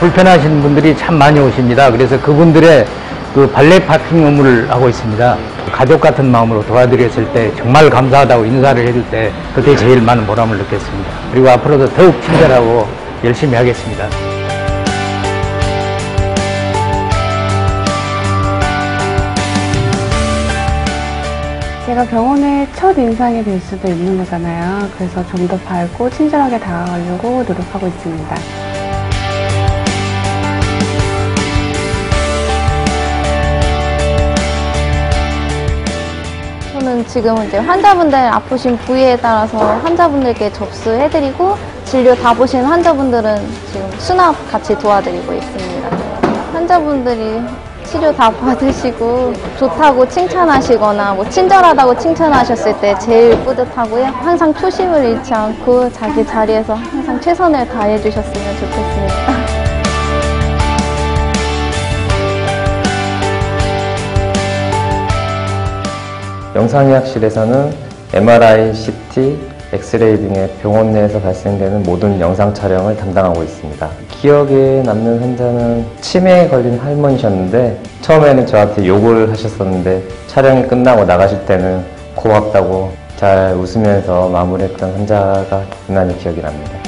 불편하신 분들이 참 많이 오십니다. 그래서 그분들의 그 발레 파킹 업무를 하고 있습니다. 가족 같은 마음으로 도와드렸을 때 정말 감사하다고 인사를 해줄 때 그때 제일 많은 보람을 느꼈습니다. 그리고 앞으로도 더욱 친절하고 열심히 하겠습니다. 제가 병원의 첫 인상이 될 수도 있는 거잖아요. 그래서 좀 더 밝고 친절하게 다가가려고 노력하고 있습니다. 지금 이제 환자분들 아프신 부위에 따라서 환자분들께 접수해드리고 진료 다 보신 환자분들은 지금 수납 같이 도와드리고 있습니다. 환자분들이 치료 다 받으시고 좋다고 칭찬하시거나 뭐 친절하다고 칭찬하셨을 때 제일 뿌듯하고요. 항상 초심을 잃지 않고 자기 자리에서 항상 최선을 다해 주셨으면 좋겠습니다. 영상의학실에서는 MRI, CT, 엑스레이 등의 병원 내에서 발생되는 모든 영상 촬영을 담당하고 있습니다. 기억에 남는 환자는 치매에 걸린 할머니셨는데 처음에는 저한테 욕을 하셨었는데 촬영이 끝나고 나가실 때는 고맙다고 잘 웃으면서 마무리했던 환자가 유난히 기억이 납니다.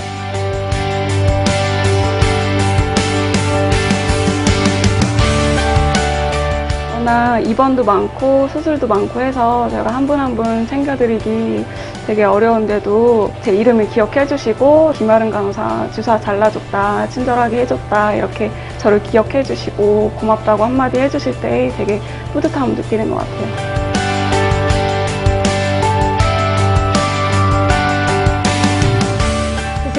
워낙 입원도 많고 수술도 많고 해서 제가 한 분 한 분 챙겨드리기 되게 어려운데도 제 이름을 기억해 주시고 김아름 간호사 주사 잘라줬다 친절하게 해줬다 이렇게 저를 기억해 주시고 고맙다고 한마디 해주실 때 되게 뿌듯함을 느끼는 것 같아요.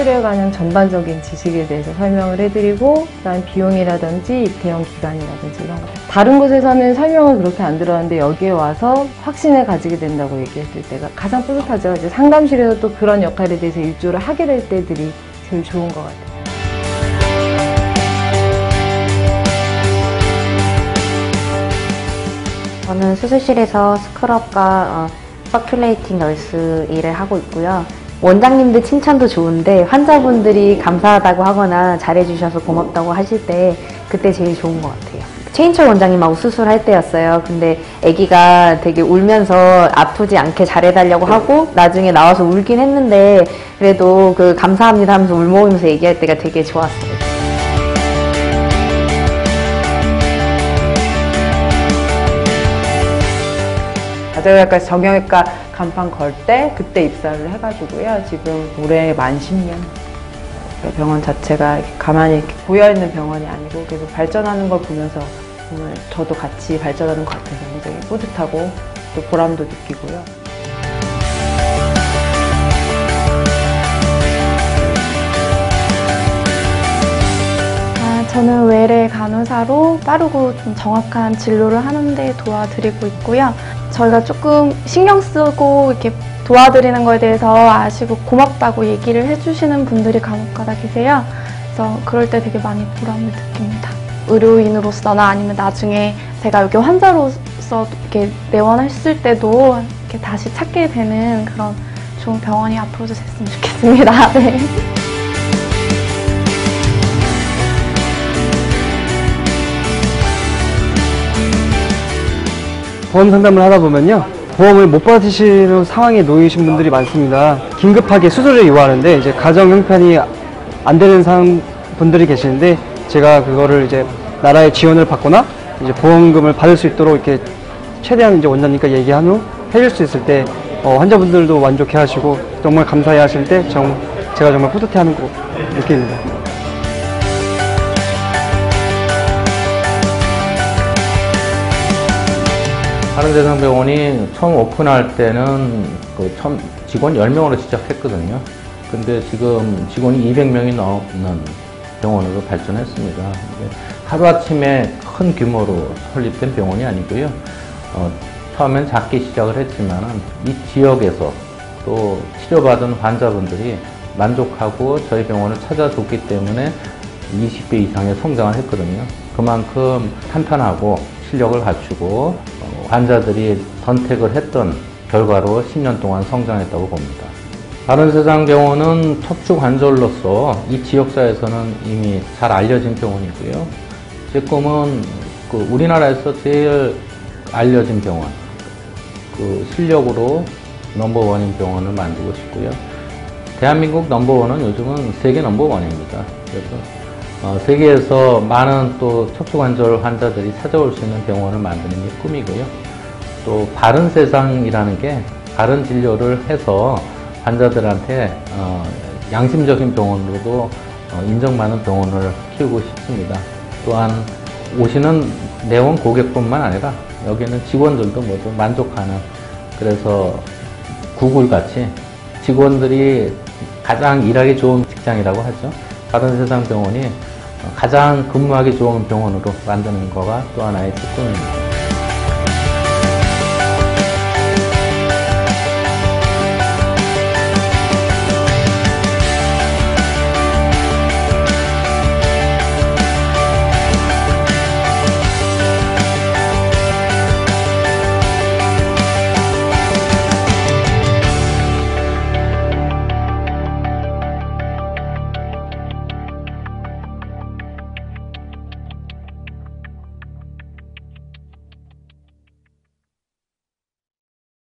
수술에 관한 전반적인 지식에 대해서 설명을 해드리고 그다음 비용이라든지 입퇴원 기간이라든지 이런 거 다른 곳에서는 설명을 그렇게 안 들었는데 여기에 와서 확신을 가지게 된다고 얘기했을 때가 가장 뿌듯하죠. 이제 상담실에서 또 그런 역할에 대해서 일조를 하게 될 때들이 제일 좋은 것 같아요. 저는 수술실에서 스크럽과 어, 서큘레이팅 널스 일을 하고 있고요. 원장님들 칭찬도 좋은데 환자분들이 감사하다고 하거나 잘해주셔서 고맙다고 하실 때 그때 제일 좋은 것 같아요. 최인철 원장님하고 수술할 때였어요. 근데 아기가 되게 울면서 아프지 않게 잘해달라고 하고 나중에 나와서 울긴 했는데 그래도 그 감사합니다 하면서 울먹이면서 얘기할 때가 되게 좋았어요. 가정의학과 정형외과 간판 걸 때 그때 입사를 해가지고요. 지금 올해 만 10년. 병원 자체가 가만히 고여있는 병원이 아니고 계속 발전하는 걸 보면서 정말 저도 같이 발전하는 것 같아서 굉장히 뿌듯하고 또 보람도 느끼고요. 아, 저는 외래 간호사로 빠르고 좀 정확한 진료를 하는데 도와드리고 있고요. 저희가 조금 신경 쓰고 이렇게 도와드리는 거에 대해서 아시고 고맙다고 얘기를 해주시는 분들이 간혹가다 계세요. 그래서 그럴 때 되게 많이 보람을 느낍니다. 의료인으로서나 아니면 나중에 제가 여기 환자로서 이렇게 내원했을 때도 이렇게 다시 찾게 되는 그런 좋은 병원이 앞으로도 됐으면 좋겠습니다. 네. 보험 상담을 하다 보면요. 보험을 못 받으시는 상황에 놓이신 분들이 많습니다. 긴급하게 수술을 요하는데 이제 가정 형편이 안 되는 상황 분들이 계시는데 제가 그거를 이제 나라의 지원을 받거나 이제 보험금을 받을 수 있도록 이렇게 최대한 이제 원장님과 얘기한 후 해줄 수 있을 때 어, 환자분들도 만족해 하시고 정말 감사해 하실 때 정, 제가 정말 뿌듯해 하는 거 느낍니다. 한국대성병원이 처음 오픈할 때는 그 처음 직원 10명으로 시작했거든요. 근데 지금 직원이 200명이 넘는 병원으로 발전했습니다. 하루아침에 큰 규모로 설립된 병원이 아니고요. 어, 처음엔 작게 시작을 했지만 이 지역에서 또 치료받은 환자분들이 만족하고 저희 병원을 찾아줬기 때문에 20배 이상의 성장을 했거든요. 그만큼 탄탄하고 실력을 갖추고 어, 환자들이 선택을 했던 결과로 10년 동안 성장했다고 봅니다. 바른세상 병원은 척추 관절로서 이 지역사에서는 이미 잘 알려진 병원이고요. 제 꿈은 그 우리나라에서 제일 알려진 병원, 그 실력으로 넘버원인 병원을 만들고 싶고요. 대한민국 넘버원은 요즘은 세계 넘버원입니다. 그래서 어, 세계에서 많은 또 척추관절 환자들이 찾아올 수 있는 병원을 만드는 게 꿈이고요. 또 바른 세상이라는 게 바른 진료를 해서 환자들한테 어, 양심적인 병원으로도 어, 인정받는 병원을 키우고 싶습니다. 또한 오시는 내원 고객뿐만 아니라 여기는 직원들도 모두 만족하는 그래서 구글 같이 직원들이 가장 일하기 좋은 직장이라고 하죠. 바른 세상 병원이 가장 근무하기 좋은 병원으로 만드는 거가 또 하나의 꿈입니다.